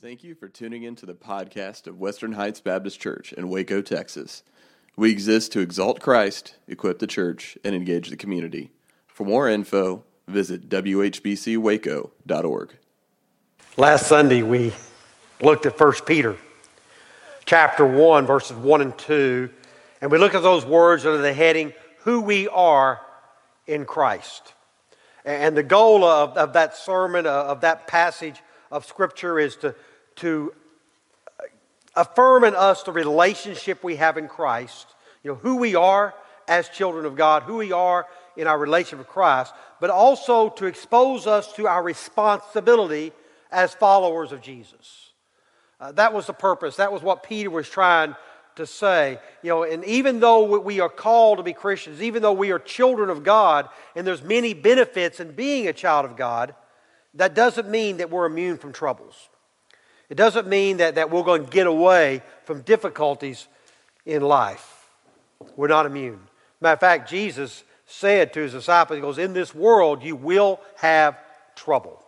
Thank you for tuning in to the podcast of Western Heights Baptist Church in Waco, Texas. We exist to exalt Christ, equip the church, and engage the community. For more info, visit whbcwaco.org. Last Sunday, we looked at 1 Peter chapter 1, verses 1 and 2, and we looked at those words under the heading, Who We Are in Christ. And the goal of, of that sermon, of that passage of Scripture, is to, to affirm in us the relationship we have in Christ, you know, who we are as children of God, who we are in our relationship with Christ, but also to expose us to our responsibility as followers of Jesus. Uh, that was the purpose. That was what Peter was trying to say. You know, and even though we are called to be Christians, even though we are children of God, and there's many benefits in being a child of God, that doesn't mean that we're immune from troubles. It doesn't mean that, that we're going to get away from difficulties in life. We're not immune. Matter of fact, Jesus said to his disciples, He goes, In this world you will have trouble.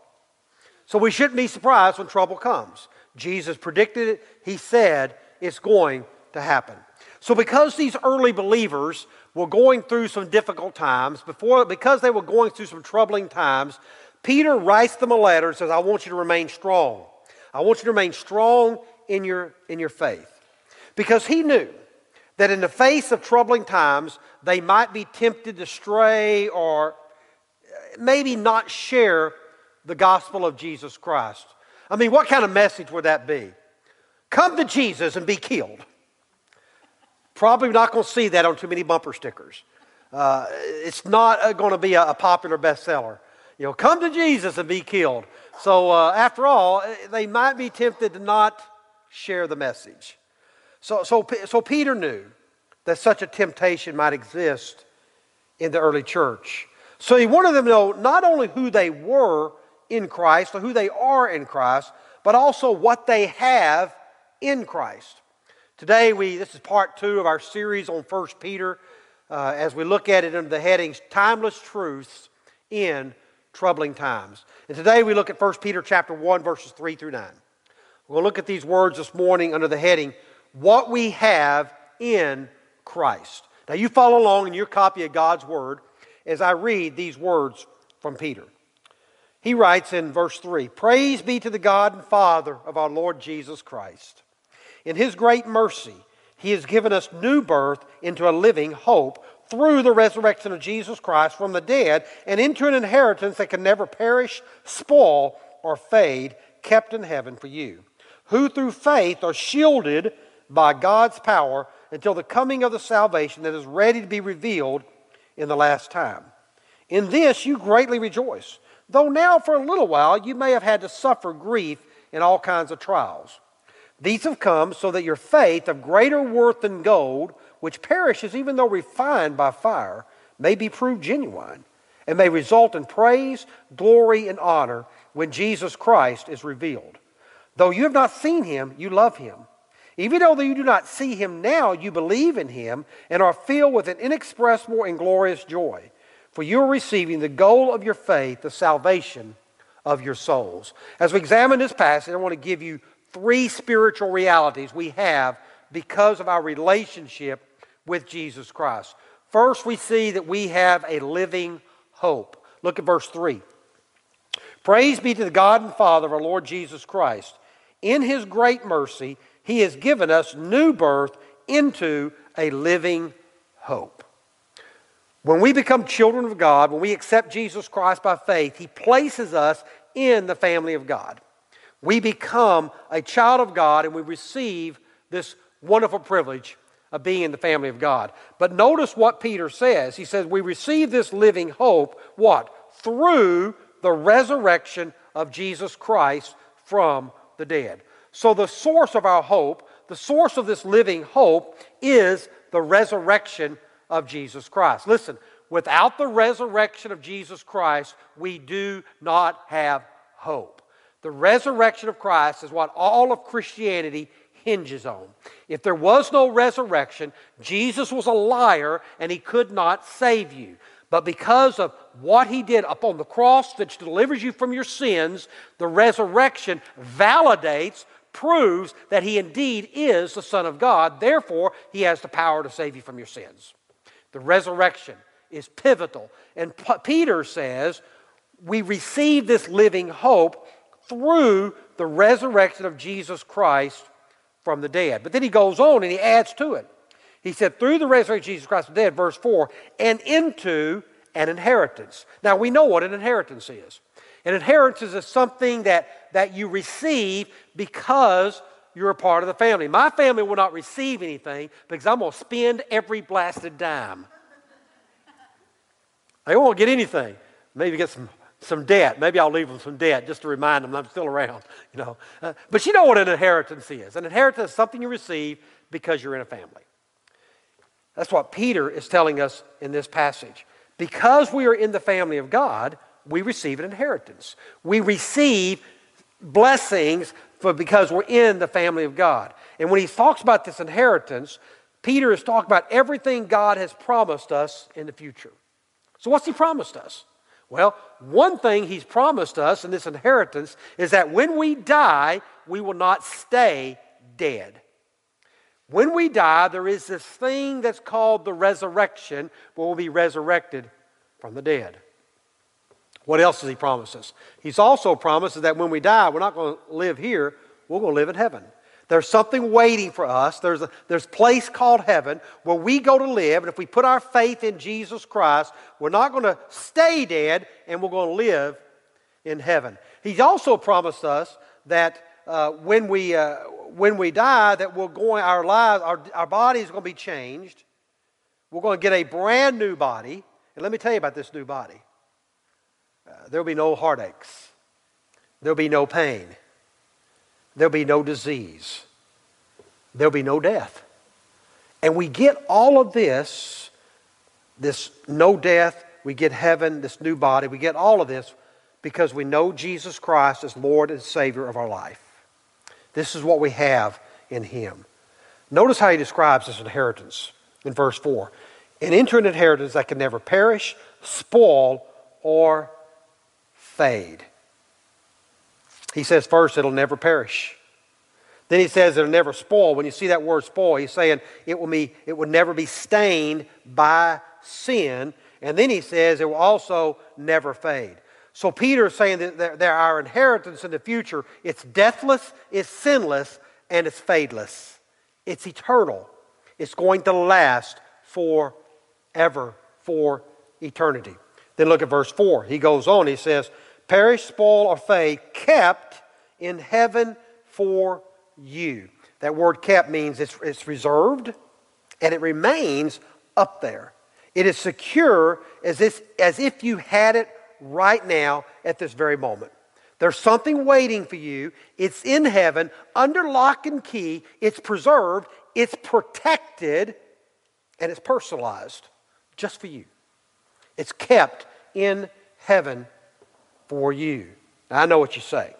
So we shouldn't be surprised when trouble comes. Jesus predicted it, He said it's going to happen. So, because these early believers were going through some difficult times, before, because they were going through some troubling times, Peter writes them a letter and says, I want you to remain strong. I want you to remain strong in your, in your faith. Because he knew that in the face of troubling times, they might be tempted to stray or maybe not share the gospel of Jesus Christ. I mean, what kind of message would that be? Come to Jesus and be killed. Probably not going to see that on too many bumper stickers. Uh, it's not uh, going to be a, a, popular bestseller. You know, come to Jesus and be killed. So, uh, after all, uh, they might be tempted to not share the message. So, so, so Peter knew that such a temptation might exist in the early church. So he wanted them to know not only who they were in Christ or who they are in Christ, but also what they have in Christ. Today, we, this is part two of our series on 1 Peter uh, as we look at it under the headings Timeless Truths in Troubling Times. And today we look at 1 Peter chapter 1, verses 3 through 9. We're going to look at these words this morning under the heading What We Have in Christ. Now, you follow along in your copy of God's Word as I read these words from Peter. He writes in verse 3 Praise be to the God and Father of our Lord Jesus Christ in His great mercy, He has given us new birth into a living hope through the resurrection of Jesus Christ from the dead and into an inheritance that can never perish, spoil, or fade, kept in heaven for you, who through faith are shielded by God's power until the coming of the salvation that is ready to be revealed in the last time. In this you greatly rejoice, though now for a little while you may have had to suffer grief in all kinds of trials. These have come so that your faith, of greater worth than gold, which perishes even though refined by fire, may be proved genuine and may result in praise, glory, and honor when Jesus Christ is revealed. Though you have not seen him, you love him. Even though you do not see him now, you believe in him and are filled with an inexpressible and glorious joy. For you are receiving the goal of your faith, the salvation of your souls. As we examine this passage, I want to give you three spiritual realities we have because of our relationship with Jesus Christ. First, we see that we have a living hope. Look at verse 3. Praise be to the God and Father of our Lord Jesus Christ. In his great mercy, he has given us new birth into a living hope. When we become children of God, when we accept Jesus Christ by faith, he places us in the family of God we become a child of God and we receive this wonderful privilege of being in the family of God. But notice what Peter says. He says, We receive this living hope, what? Through the resurrection of Jesus Christ from the dead. So, the source of our hope, the source of this living hope, is the resurrection of Jesus Christ. Listen, without the resurrection of Jesus Christ, we do not have hope. The resurrection of Christ is what all of Christianity hinges on. If there was no resurrection, Jesus was a liar and he could not save you. But because of what he did upon the cross, which delivers you from your sins, the resurrection validates, proves that he indeed is the Son of God. Therefore, he has the power to save you from your sins. The resurrection is pivotal. And P- Peter says, we receive this living hope through the resurrection of Jesus Christ from the dead. But then he goes on and he adds to it. He said, through the resurrection of Jesus Christ from the dead, verse 4, and into an inheritance. Now we know what an inheritance is. An inheritance is something that, that you receive because you're a part of the family. My family will not receive anything because I'm going to spend every blasted dime. They won't get anything. Maybe get some, some debt. Maybe I'll leave them some debt just to remind them I'm still around. You know. Uh, but you know what an inheritance is. An inheritance is something you receive because you're in a family. That's what Peter is telling us in this passage. Because we are in the family of God, we receive an inheritance. We receive blessings for because we're in the family of God. And when he talks about this inheritance, Peter is talking about everything God has promised us in the future. So, what's he promised us? Well, one thing he's promised us in this inheritance is that when we die, we will not stay dead. When we die, there is this thing that's called the resurrection, where we'll be resurrected from the dead. What else does he promise us? He's also promised that when we die, we're not going to live here, we're going to live in heaven. There's something waiting for us. There's a there's place called heaven where we go to live. And if we put our faith in Jesus Christ, we're not going to stay dead and we're going to live in heaven. He's also promised us that uh, when, we, uh, when we die, that we're going, our lives, our, our body is going to be changed. We're going to get a brand new body. And let me tell you about this new body. Uh, there'll be no heartaches. There'll be no pain. There'll be no disease. There'll be no death. And we get all of this, this no death, we get heaven, this new body, we get all of this because we know Jesus Christ as Lord and Savior of our life. This is what we have in Him. Notice how He describes this inheritance in verse 4 and enter an inheritance that can never perish, spoil, or fade. He says first, it'll never perish. Then he says it'll never spoil. When you see that word spoil, he's saying it will, be, it will never be stained by sin. And then he says it will also never fade. So Peter is saying that there our inheritance in the future. It's deathless, it's sinless, and it's fadeless. It's eternal. It's going to last forever, for eternity. Then look at verse 4. He goes on, he says, perish, spoil, or fade, kept in heaven for you. That word kept means it's, it's reserved and it remains up there. It is secure as if, as if you had it right now at this very moment. There's something waiting for you. It's in heaven, under lock and key. It's preserved, it's protected, and it's personalized just for you. It's kept in heaven for you. Now, I know what you say.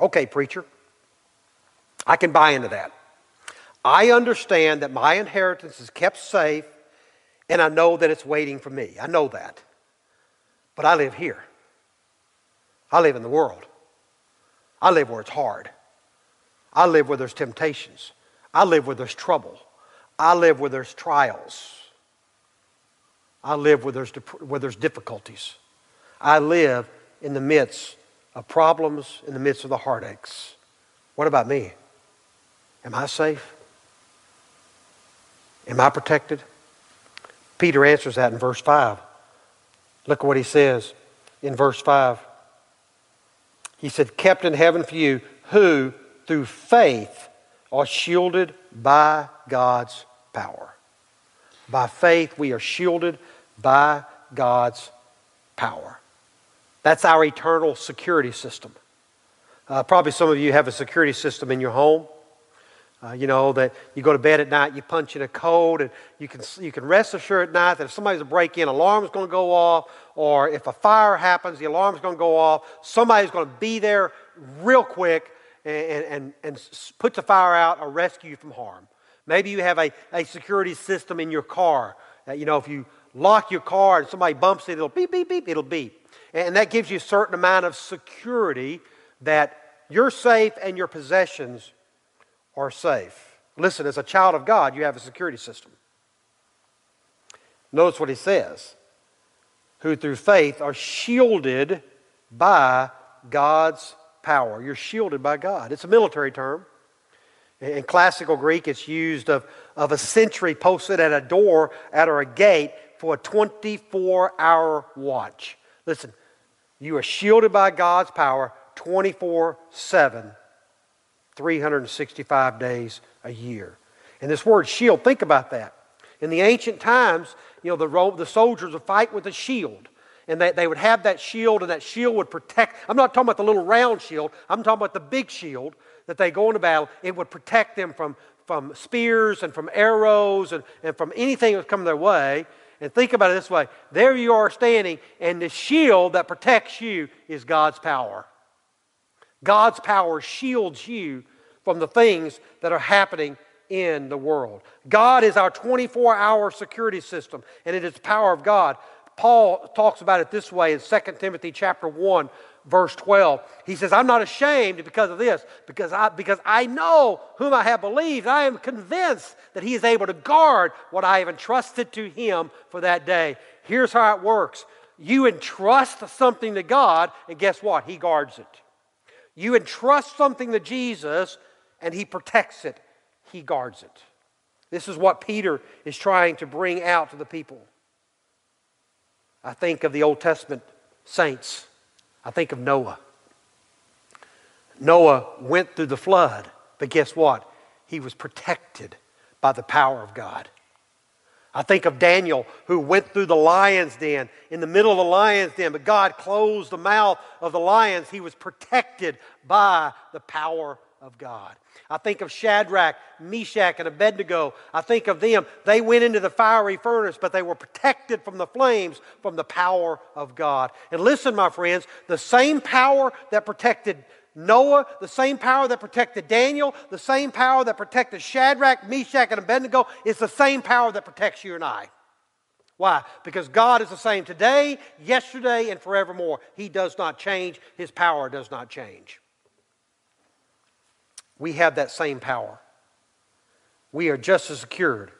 Okay, preacher, I can buy into that. I understand that my inheritance is kept safe, and I know that it's waiting for me. I know that. But I live here. I live in the world. I live where it's hard. I live where there's temptations. I live where there's trouble. I live where there's trials. I live where there's, where there's difficulties. I live in the midst of problems, in the midst of the heartaches. What about me? Am I safe? Am I protected? Peter answers that in verse 5. Look at what he says in verse 5. He said, Kept in heaven for you, who through faith are shielded by God's power. By faith, we are shielded by God's power. That's our eternal security system. Uh, probably some of you have a security system in your home. Uh, you know, that you go to bed at night, you punch in a code, and you can, you can rest assured at night that if somebody's to break in, alarm's going to go off, or if a fire happens, the alarm's going to go off. Somebody's going to be there real quick and, and, and put the fire out or rescue you from harm. Maybe you have a, a security system in your car that, you know, if you lock your car and somebody bumps it, it'll beep, beep, beep, it'll beep. And that gives you a certain amount of security that you're safe and your possessions are safe. Listen, as a child of God, you have a security system. Notice what he says who through faith are shielded by God's power. You're shielded by God. It's a military term. In classical Greek, it's used of, of a sentry posted at a door at or a gate for a 24 hour watch. Listen, you are shielded by God's power 24 7, 365 days a year. And this word shield, think about that. In the ancient times, you know, the, the soldiers would fight with a shield. And they, they would have that shield, and that shield would protect. I'm not talking about the little round shield, I'm talking about the big shield that they go into battle. It would protect them from, from spears and from arrows and, and from anything that was coming their way. And think about it this way there you are standing, and the shield that protects you is God's power. God's power shields you from the things that are happening in the world. God is our 24 hour security system, and it is the power of God. Paul talks about it this way in 2 Timothy chapter 1, verse 12. He says, I'm not ashamed because of this, because I, because I know whom I have believed. I am convinced that he is able to guard what I have entrusted to him for that day. Here's how it works you entrust something to God, and guess what? He guards it. You entrust something to Jesus, and he protects it, he guards it. This is what Peter is trying to bring out to the people. I think of the Old Testament saints. I think of Noah. Noah went through the flood, but guess what? He was protected by the power of God. I think of Daniel who went through the lion's den, in the middle of the lion's den, but God closed the mouth of the lions. He was protected by the power of God. I think of Shadrach, Meshach, and Abednego. I think of them. They went into the fiery furnace, but they were protected from the flames from the power of God. And listen, my friends, the same power that protected Noah, the same power that protected Daniel, the same power that protected Shadrach, Meshach, and Abednego is the same power that protects you and I. Why? Because God is the same today, yesterday, and forevermore. He does not change, His power does not change. We have that same power. We are just as secured.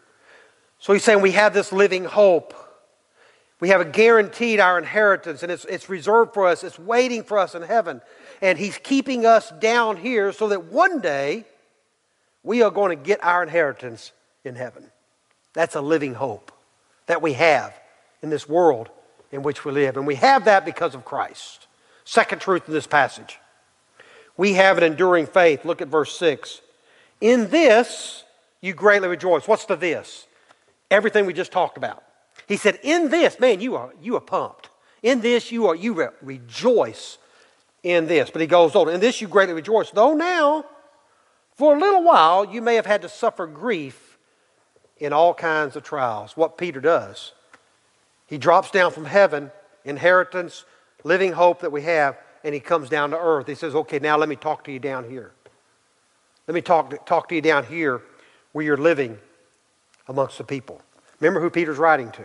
So he's saying we have this living hope. We have a guaranteed our inheritance, and it's, it's reserved for us. It's waiting for us in heaven. And he's keeping us down here so that one day we are going to get our inheritance in heaven. That's a living hope that we have in this world in which we live. And we have that because of Christ. Second truth in this passage we have an enduring faith. Look at verse 6. In this you greatly rejoice. What's the this? Everything we just talked about. He said, In this, man, you are, you are pumped. In this you are, you re- rejoice in this. But he goes on, In this you greatly rejoice. Though now, for a little while, you may have had to suffer grief in all kinds of trials. What Peter does. He drops down from heaven, inheritance, living hope that we have and he comes down to earth. He says, Okay, now let me talk to you down here. Let me talk to, talk to you down here where you're living amongst the people. Remember who Peter's writing to.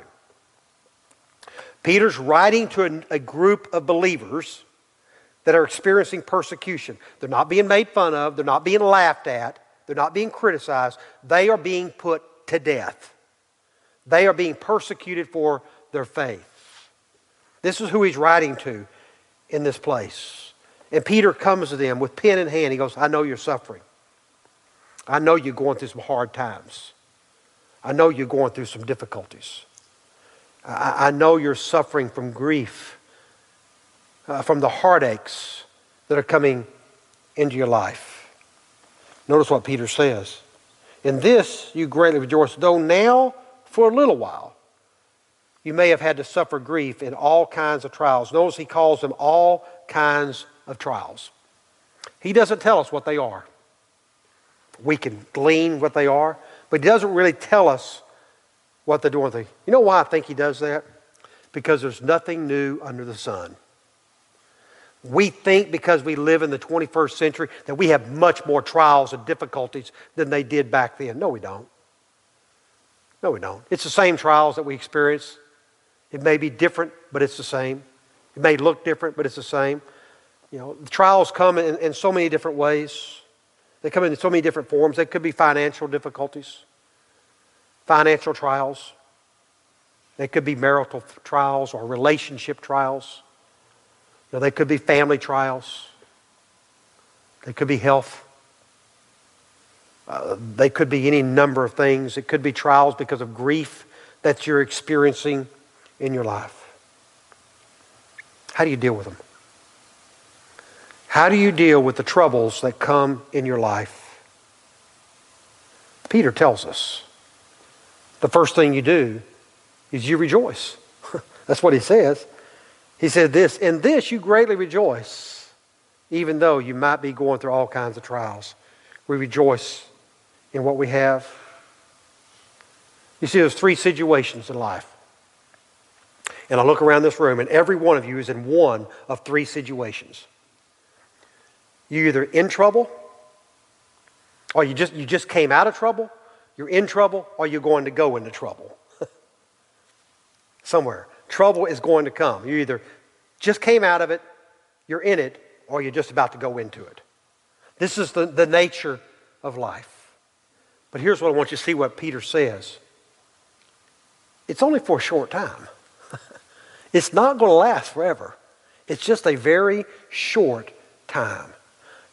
Peter's writing to a, a group of believers that are experiencing persecution. They're not being made fun of, they're not being laughed at, they're not being criticized. They are being put to death. They are being persecuted for their faith. This is who he's writing to in this place. And Peter comes to them with pen in hand. He goes, I know you're suffering. I know you're going through some hard times. I know you're going through some difficulties. I, I know you're suffering from grief, uh, from the heartaches that are coming into your life. Notice what Peter says. In this you greatly rejoice, though now for a little while you may have had to suffer grief in all kinds of trials. Notice he calls them all kinds of trials. He doesn't tell us what they are. We can glean what they are, but he doesn't really tell us what they're doing. You know why I think he does that? Because there's nothing new under the sun. We think because we live in the 21st century that we have much more trials and difficulties than they did back then. No, we don't. No, we don't. It's the same trials that we experience It may be different, but it's the same. It may look different, but it's the same. You know, the trials come in, in so many different ways. They come in so many different forms. They could be financial difficulties, financial trials. They could be marital trials or relationship trials. You know, they could be family trials. They could be health. Uh, they could be any number of things. It could be trials because of grief that you're experiencing in your life. How do you deal with them? How do you deal with the troubles that come in your life? Peter tells us the first thing you do is you rejoice. That's what he says. He said this, in this you greatly rejoice, even though you might be going through all kinds of trials. We rejoice in what we have. You see, there's three situations in life. And I look around this room, and every one of you is in one of three situations. You're either in trouble, or you just, you just came out of trouble, you're in trouble, or you're going to go into trouble. Somewhere. Trouble is going to come. You either just came out of it, you're in it, or you're just about to go into it. This is the, the nature of life. But here's what I want you to see what Peter says it's only for a short time, it's not going to last forever. It's just a very short time.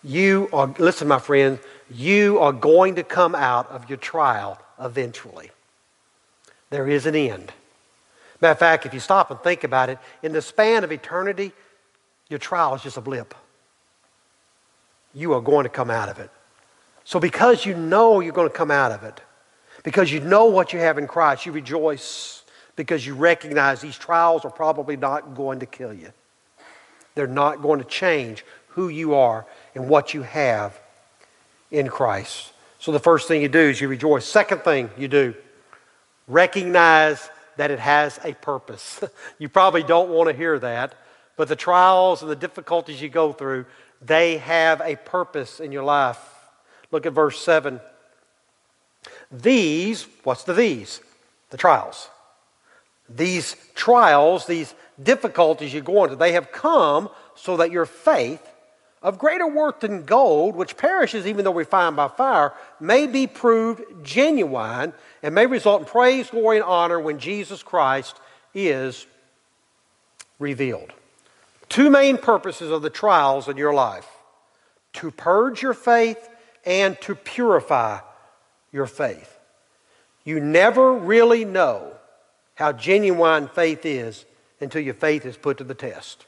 You are, listen, my friend, you are going to come out of your trial eventually. There is an end. Matter of fact, if you stop and think about it, in the span of eternity, your trial is just a blip. You are going to come out of it. So, because you know you're going to come out of it, because you know what you have in Christ, you rejoice because you recognize these trials are probably not going to kill you. They're not going to change who you are and what you have in Christ. So the first thing you do is you rejoice. Second thing you do, recognize that it has a purpose. you probably don't want to hear that, but the trials and the difficulties you go through, they have a purpose in your life. Look at verse 7. These, what's the these? The trials. These trials, these difficulties you go into, they have come so that your faith, of greater worth than gold, which perishes even though refined by fire, may be proved genuine and may result in praise, glory, and honor when Jesus Christ is revealed. Two main purposes of the trials in your life to purge your faith and to purify your faith. You never really know how genuine faith is until your faith is put to the test.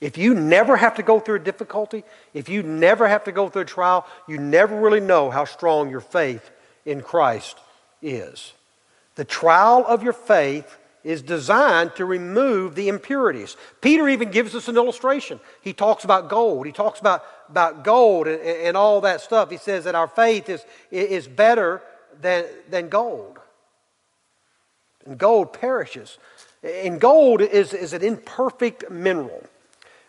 If you never have to go through a difficulty, if you never have to go through a trial, you never really know how strong your faith in Christ is. The trial of your faith is designed to remove the impurities. Peter even gives us an illustration. He talks about gold. He talks about, about gold and, and all that stuff. He says that our faith is, is better than, than gold. And gold perishes. And gold is, is an imperfect mineral.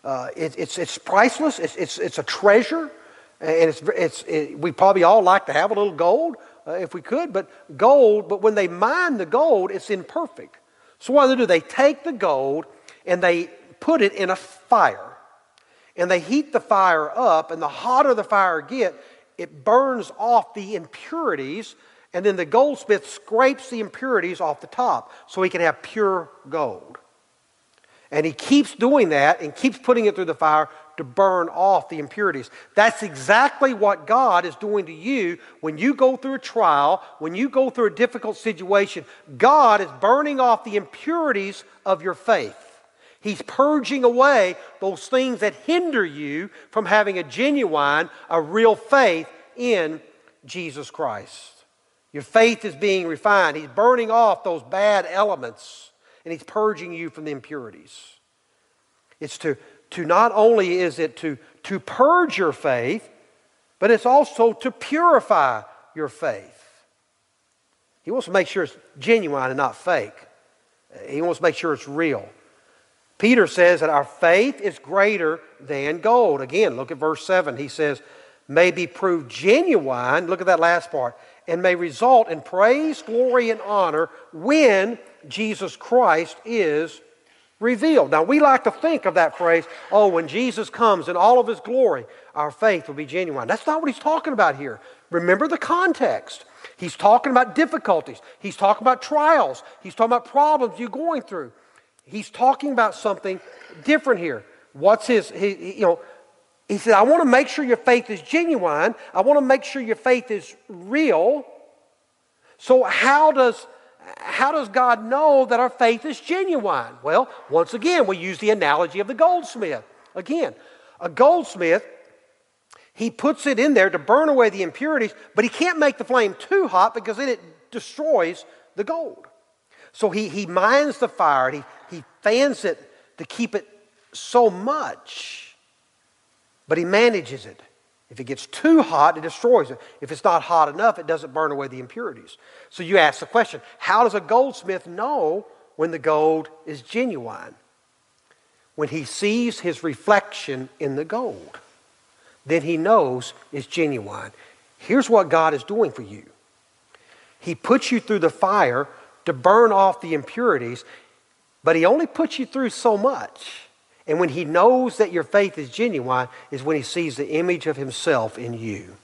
Uh, it, it's, it's priceless. It's, it's, it's a treasure. And it's, it's, it, we probably all like to have a little gold uh, if we could, but gold, but when they mine the gold, it's imperfect. So what do they do? They take the gold and they put it in a fire. And they heat the fire up, and the hotter the fire get, it burns off the impurities, and then the goldsmith scrapes the impurities off the top so he can have pure gold. And he keeps doing that and keeps putting it through the fire to burn off the impurities. That's exactly what God is doing to you when you go through a trial, when you go through a difficult situation. God is burning off the impurities of your faith. He's purging away those things that hinder you from having a genuine, a real faith in Jesus Christ. Your faith is being refined. He's burning off those bad elements and He's purging you from the impurities. It's to, to not only is it to, to purge your faith, but it's also to purify your faith. He wants to make sure it's genuine and not fake. He wants to make sure it's real. Peter says that our faith is greater than gold. Again, look at verse 7. He says, may be proved genuine, look at that last part, and may result in praise, glory, and honor when Jesus Christ is revealed. Now, we like to think of that phrase, oh, when Jesus comes in all of his glory, our faith will be genuine. That's not what he's talking about here. Remember the context. He's talking about difficulties, he's talking about trials, he's talking about problems you're going through. He's talking about something different here. What's his, he, you know, he said, I want to make sure your faith is genuine. I want to make sure your faith is real. So, how does, how does God know that our faith is genuine? Well, once again, we use the analogy of the goldsmith. Again, a goldsmith, he puts it in there to burn away the impurities, but he can't make the flame too hot because then it destroys the gold. So he, he mines the fire he, he fans it to keep it so much, but he manages it. If it gets too hot, it destroys it. If it's not hot enough, it doesn't burn away the impurities. So you ask the question how does a goldsmith know when the gold is genuine? When he sees his reflection in the gold, then he knows it's genuine. Here's what God is doing for you He puts you through the fire to burn off the impurities, but He only puts you through so much. And when he knows that your faith is genuine, is when he sees the image of himself in you.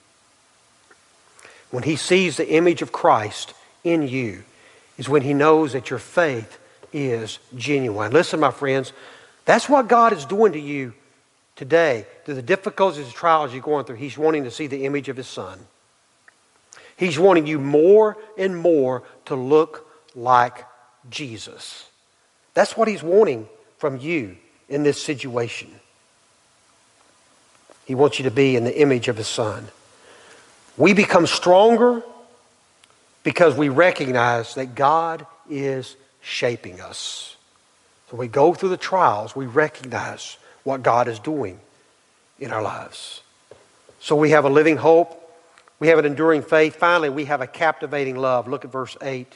When he sees the image of Christ in you, is when he knows that your faith is genuine. Listen, my friends, that's what God is doing to you today. Through the difficulties and trials you're going through, He's wanting to see the image of His Son. He's wanting you more and more to look like Jesus. That's what He's wanting from you in this situation. He wants you to be in the image of His Son. We become stronger because we recognize that God is shaping us. So we go through the trials, we recognize what God is doing in our lives. So we have a living hope, we have an enduring faith. Finally, we have a captivating love. Look at verse 8.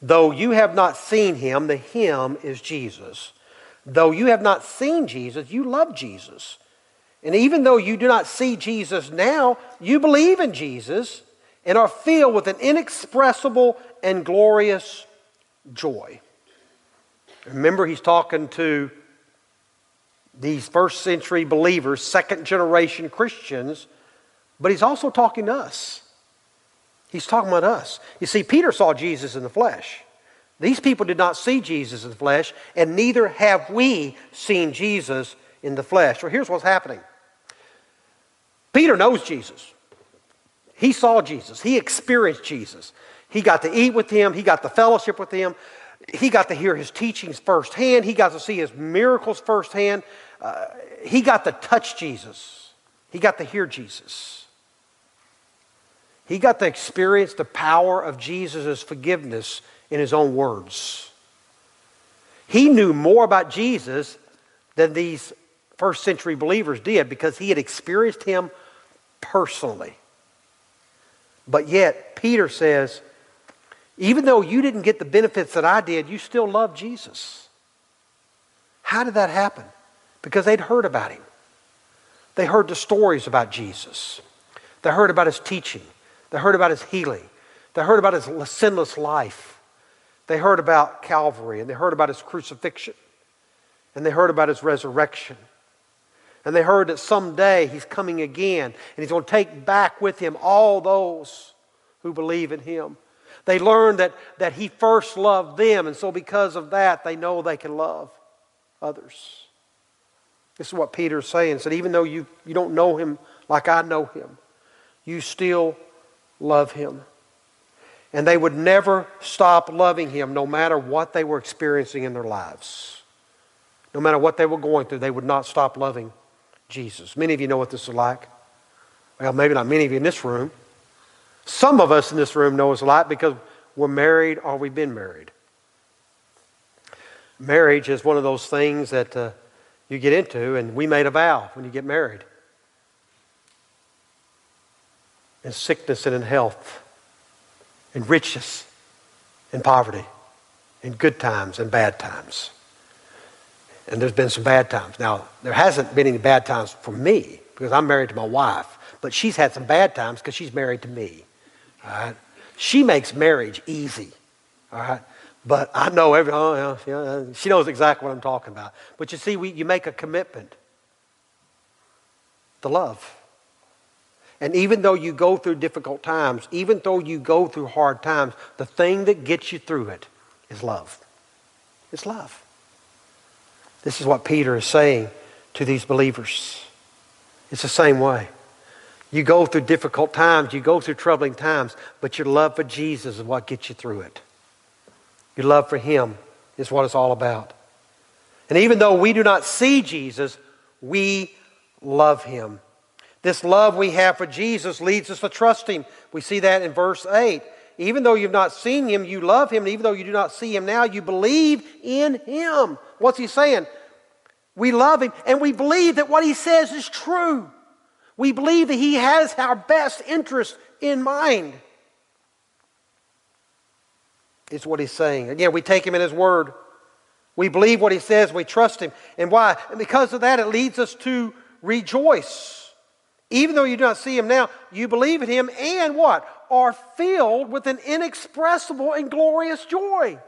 Though you have not seen him, the him is Jesus. Though you have not seen Jesus, you love Jesus. And even though you do not see Jesus now, you believe in Jesus and are filled with an inexpressible and glorious joy. Remember, he's talking to these first century believers, second generation Christians, but he's also talking to us. He's talking about us. You see, Peter saw Jesus in the flesh. These people did not see Jesus in the flesh, and neither have we seen Jesus in the flesh. Well, here's what's happening Peter knows Jesus. He saw Jesus. He experienced Jesus. He got to eat with him. He got the fellowship with him. He got to hear his teachings firsthand. He got to see his miracles firsthand. Uh, he got to touch Jesus. He got to hear Jesus. He got to experience the power of Jesus' forgiveness in his own words. He knew more about Jesus than these first century believers did because he had experienced him personally. But yet, Peter says, even though you didn't get the benefits that I did, you still love Jesus. How did that happen? Because they'd heard about him. They heard the stories about Jesus. They heard about his teaching. They heard about his healing. They heard about his sinless life. They heard about Calvary and they heard about his crucifixion and they heard about his resurrection. And they heard that someday he's coming again and he's going to take back with him all those who believe in him. They learned that, that he first loved them, and so because of that, they know they can love others. This is what Peter's saying. Said, even though you, you don't know him like I know him, you still love him. And they would never stop loving him no matter what they were experiencing in their lives. No matter what they were going through, they would not stop loving Jesus. Many of you know what this is like. Well, maybe not many of you in this room. Some of us in this room know it's like because we're married or we've been married. Marriage is one of those things that uh, you get into, and we made a vow when you get married. In sickness and in health in riches and poverty, in good times and bad times. And there's been some bad times. Now, there hasn't been any bad times for me because I'm married to my wife, but she's had some bad times because she's married to me. All right? She makes marriage easy. All right? But I know every, oh, yeah, she knows exactly what I'm talking about. But you see, we, you make a commitment to love. And even though you go through difficult times, even though you go through hard times, the thing that gets you through it is love. It's love. This is what Peter is saying to these believers. It's the same way. You go through difficult times, you go through troubling times, but your love for Jesus is what gets you through it. Your love for Him is what it's all about. And even though we do not see Jesus, we love Him. This love we have for Jesus leads us to trust Him. We see that in verse 8. Even though you've not seen Him, you love Him. And even though you do not see Him now, you believe in Him. What's He saying? We love Him and we believe that what He says is true. We believe that He has our best interest in mind. Is what He's saying. Again, we take Him in His Word. We believe what He says. We trust Him. And why? And because of that, it leads us to rejoice. Even though you do not see Him now, you believe in Him and what? Are filled with an inexpressible and glorious joy.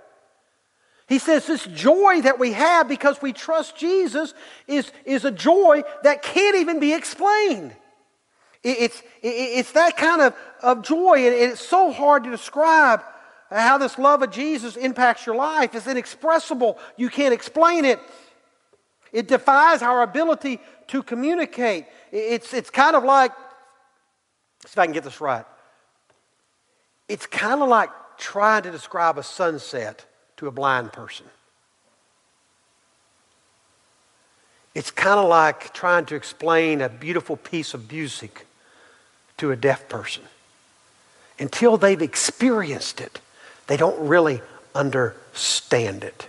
He says this joy that we have because we trust Jesus is, is a joy that can't even be explained. It's, it's that kind of, of joy, and it's so hard to describe how this love of Jesus impacts your life. It's inexpressible. You can't explain it. It defies our ability to communicate. It's, it's kind of like, if I can get this right. It's kind of like trying to describe a sunset to a blind person. It's kind of like trying to explain a beautiful piece of music to a deaf person. Until they've experienced it, they don't really understand it.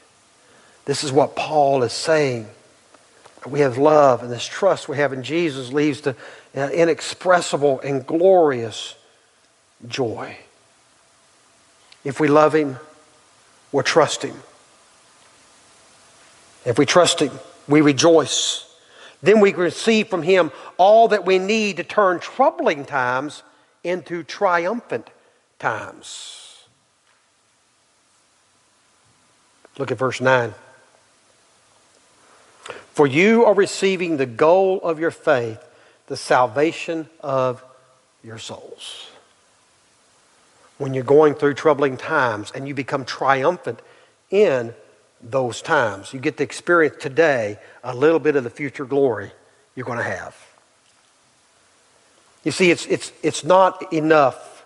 This is what Paul is saying. We have love, and this trust we have in Jesus leads to uh, inexpressible and glorious joy. If we love Him, we'll trust Him. If we trust Him, we rejoice. Then we receive from Him all that we need to turn troubling times into triumphant times. Look at verse 9. For you are receiving the goal of your faith, the salvation of your souls. When you're going through troubling times and you become triumphant in those times. You get to experience today a little bit of the future glory you're going to have. You see, it's, it's, it's not enough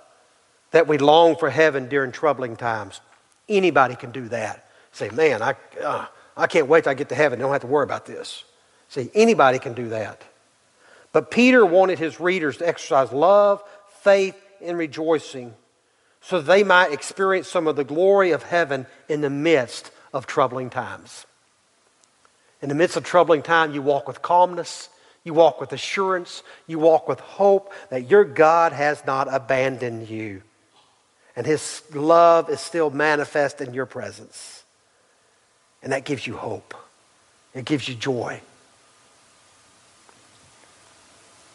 that we long for heaven during troubling times. Anybody can do that. Say, man, I, uh, I can't wait till I get to heaven. I don't have to worry about this. See, anybody can do that. But Peter wanted his readers to exercise love, faith, and rejoicing so they might experience some of the glory of heaven in the midst of troubling times. In the midst of troubling time, you walk with calmness, you walk with assurance, you walk with hope that your God has not abandoned you. And his love is still manifest in your presence. And that gives you hope. It gives you joy.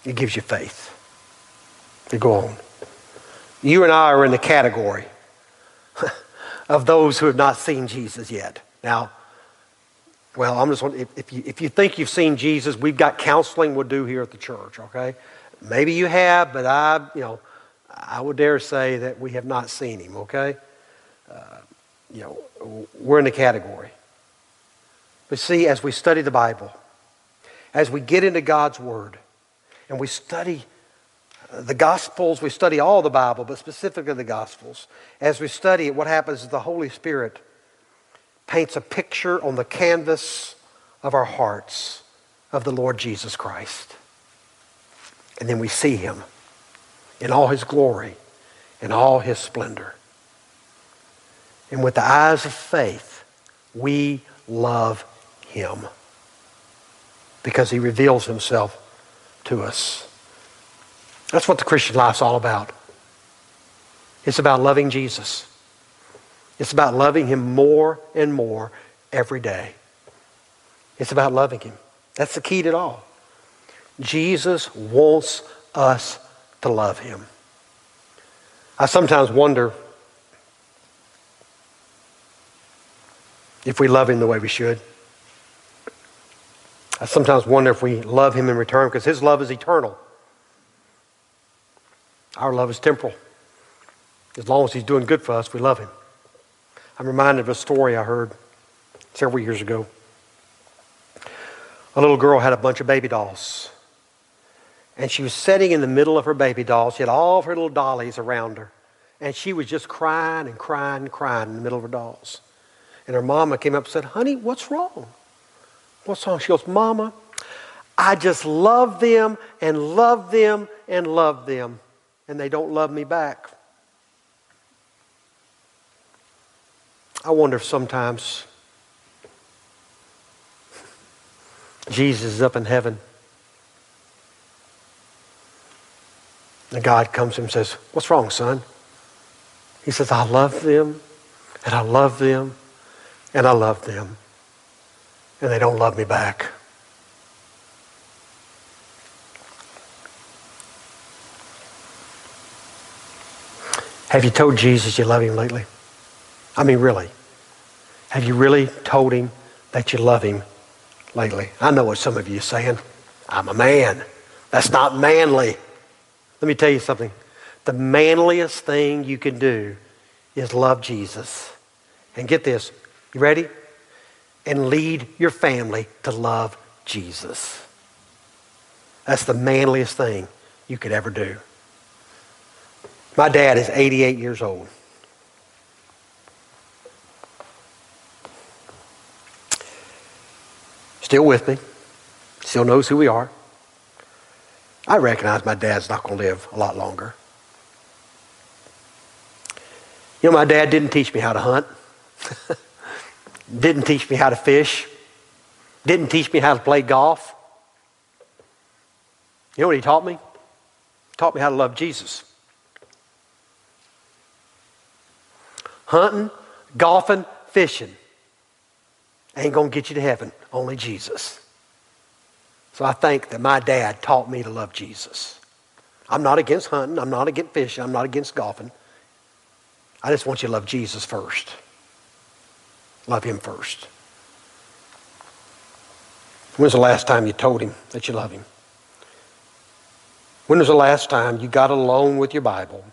It gives you faith. You go on. You and I are in the category of those who have not seen Jesus yet. Now, well, I'm just if, if you if you think you've seen Jesus, we've got counseling we'll do here at the church. Okay, maybe you have, but I, you know, I would dare say that we have not seen him. Okay, uh, you know, we're in the category. But see, as we study the Bible, as we get into God's Word, and we study uh, the Gospels, we study all the Bible, but specifically the Gospels. As we study it, what happens is the Holy Spirit paints a picture on the canvas of our hearts of the Lord Jesus Christ. And then we see him in all his glory, in all his splendor. And with the eyes of faith, we love him because he reveals himself to us. That's what the Christian life's all about. It's about loving Jesus. It's about loving Him more and more every day. It's about loving Him. That's the key to it all. Jesus wants us to love Him. I sometimes wonder if we love Him the way we should. I sometimes wonder if we love Him in return because His love is eternal. Our love is temporal. As long as He's doing good for us, we love Him. I'm reminded of a story I heard several years ago. A little girl had a bunch of baby dolls. And she was sitting in the middle of her baby dolls. She had all of her little dollies around her. And she was just crying and crying and crying in the middle of her dolls. And her mama came up and said, Honey, what's wrong? What's wrong? She goes, Mama, I just love them and love them and love them. And they don't love me back. I wonder if sometimes Jesus is up in heaven. And God comes to him and says, What's wrong, son? He says, I love them, and I love them, and I love them, and they don't love me back. Have you told Jesus you love him lately? I mean, really. Have you really told him that you love him lately? I know what some of you are saying. I'm a man. That's not manly. Let me tell you something. The manliest thing you can do is love Jesus. And get this, you ready? And lead your family to love Jesus. That's the manliest thing you could ever do. My dad is 88 years old. Still with me. Still knows who we are. I recognize my dad's not going to live a lot longer. You know, my dad didn't teach me how to hunt, didn't teach me how to fish, didn't teach me how to play golf. You know what he taught me? Taught me how to love Jesus. Hunting, golfing, fishing ain't going to get you to heaven. Only Jesus. So I think that my dad taught me to love Jesus. I'm not against hunting. I'm not against fishing. I'm not against golfing. I just want you to love Jesus first. Love him first. When was the last time you told him that you love him? When was the last time you got alone with your Bible?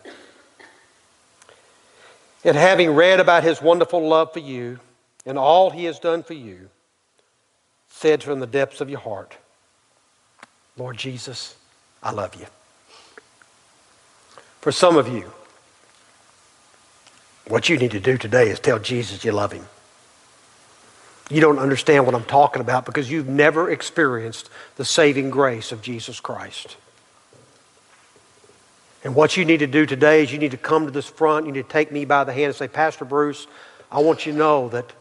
And having read about his wonderful love for you and all he has done for you, said from the depths of your heart, Lord Jesus, I love you. For some of you, what you need to do today is tell Jesus you love him. You don't understand what I'm talking about because you've never experienced the saving grace of Jesus Christ. And what you need to do today is you need to come to this front, you need to take me by the hand and say, Pastor Bruce, I want you to know that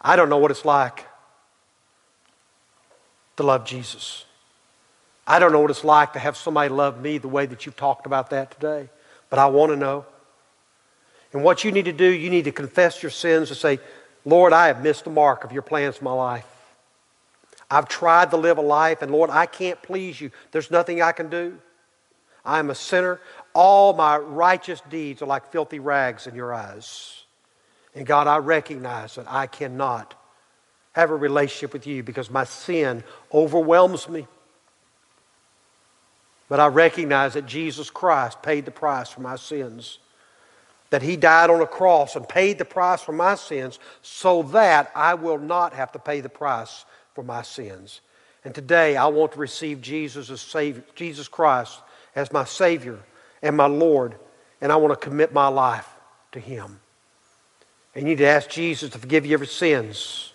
I don't know what it's like to love Jesus. I don't know what it's like to have somebody love me the way that you've talked about that today, but I want to know. And what you need to do, you need to confess your sins and say, Lord, I have missed the mark of your plans for my life. I've tried to live a life, and Lord, I can't please you. There's nothing I can do. I am a sinner. All my righteous deeds are like filthy rags in your eyes. And God, I recognize that I cannot have a relationship with you because my sin overwhelms me. But I recognize that Jesus Christ paid the price for my sins. That he died on a cross and paid the price for my sins so that I will not have to pay the price for my sins. And today I want to receive Jesus as Savior, Jesus Christ as my Savior and my Lord, and I want to commit my life to Him. And you need to ask Jesus to forgive you your sins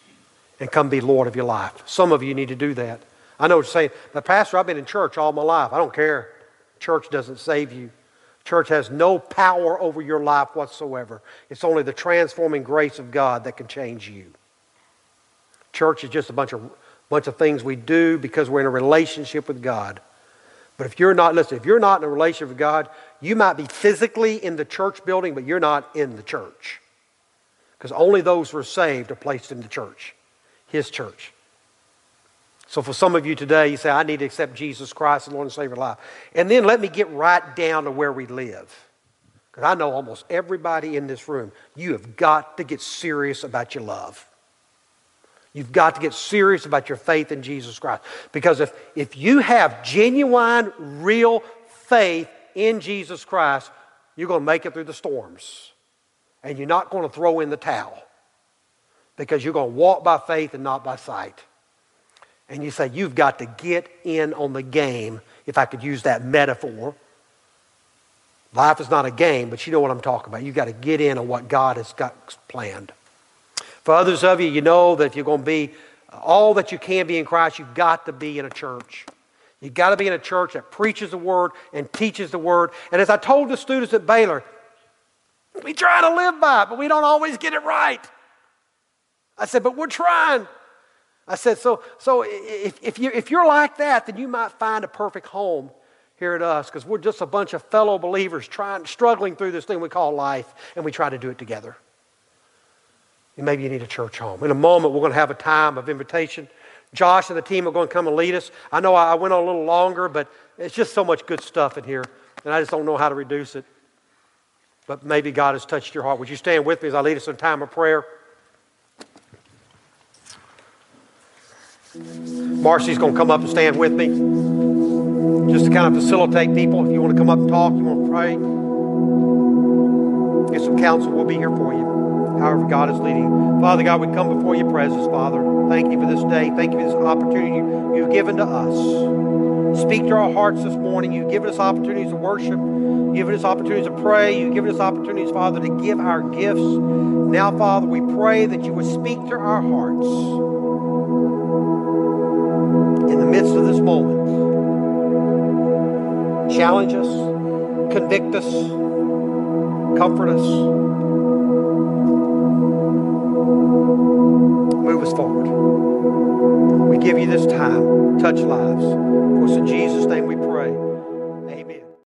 and come be Lord of your life. Some of you need to do that. I know what you're saying, but Pastor, I've been in church all my life. I don't care. Church doesn't save you. Church has no power over your life whatsoever. It's only the transforming grace of God that can change you. Church is just a bunch of, bunch of things we do because we're in a relationship with God. But if you're not, listen, if you're not in a relationship with God, you might be physically in the church building, but you're not in the church. Because only those who are saved are placed in the church, His church. So for some of you today, you say, I need to accept Jesus Christ as Lord and Savior of life. And then let me get right down to where we live. Because I know almost everybody in this room, you have got to get serious about your love. You've got to get serious about your faith in Jesus Christ. Because if, if you have genuine, real faith in Jesus Christ, you're going to make it through the storms. And you're not going to throw in the towel. Because you're going to walk by faith and not by sight. And you say, you've got to get in on the game, if I could use that metaphor. Life is not a game, but you know what I'm talking about. You've got to get in on what God has got planned. For others of you, you know that if you're going to be uh, all that you can be in Christ, you've got to be in a church. You've got to be in a church that preaches the Word and teaches the Word. And as I told the students at Baylor, we try to live by it, but we don't always get it right. I said, but we're trying. I said, so, so if, if, you, if you're like that, then you might find a perfect home here at us because we're just a bunch of fellow believers trying, struggling through this thing we call life, and we try to do it together maybe you need a church home. In a moment, we're going to have a time of invitation. Josh and the team are going to come and lead us. I know I went on a little longer, but it's just so much good stuff in here, and I just don't know how to reduce it. But maybe God has touched your heart. Would you stand with me as I lead us in time of prayer? Marcy's going to come up and stand with me just to kind of facilitate people. If you want to come up and talk, you want to pray, get some counsel, we'll be here for you however God is leading. Father God, we come before your presence, Father. Thank you for this day. Thank you for this opportunity you've given to us. Speak to our hearts this morning. You've given us opportunities to worship. You've given us opportunities to pray. You've given us opportunities, Father, to give our gifts. Now, Father, we pray that you would speak to our hearts midst of this moment. Challenge us, convict us, comfort us. move us forward. We give you this time. Touch lives. For it's in Jesus' name we pray.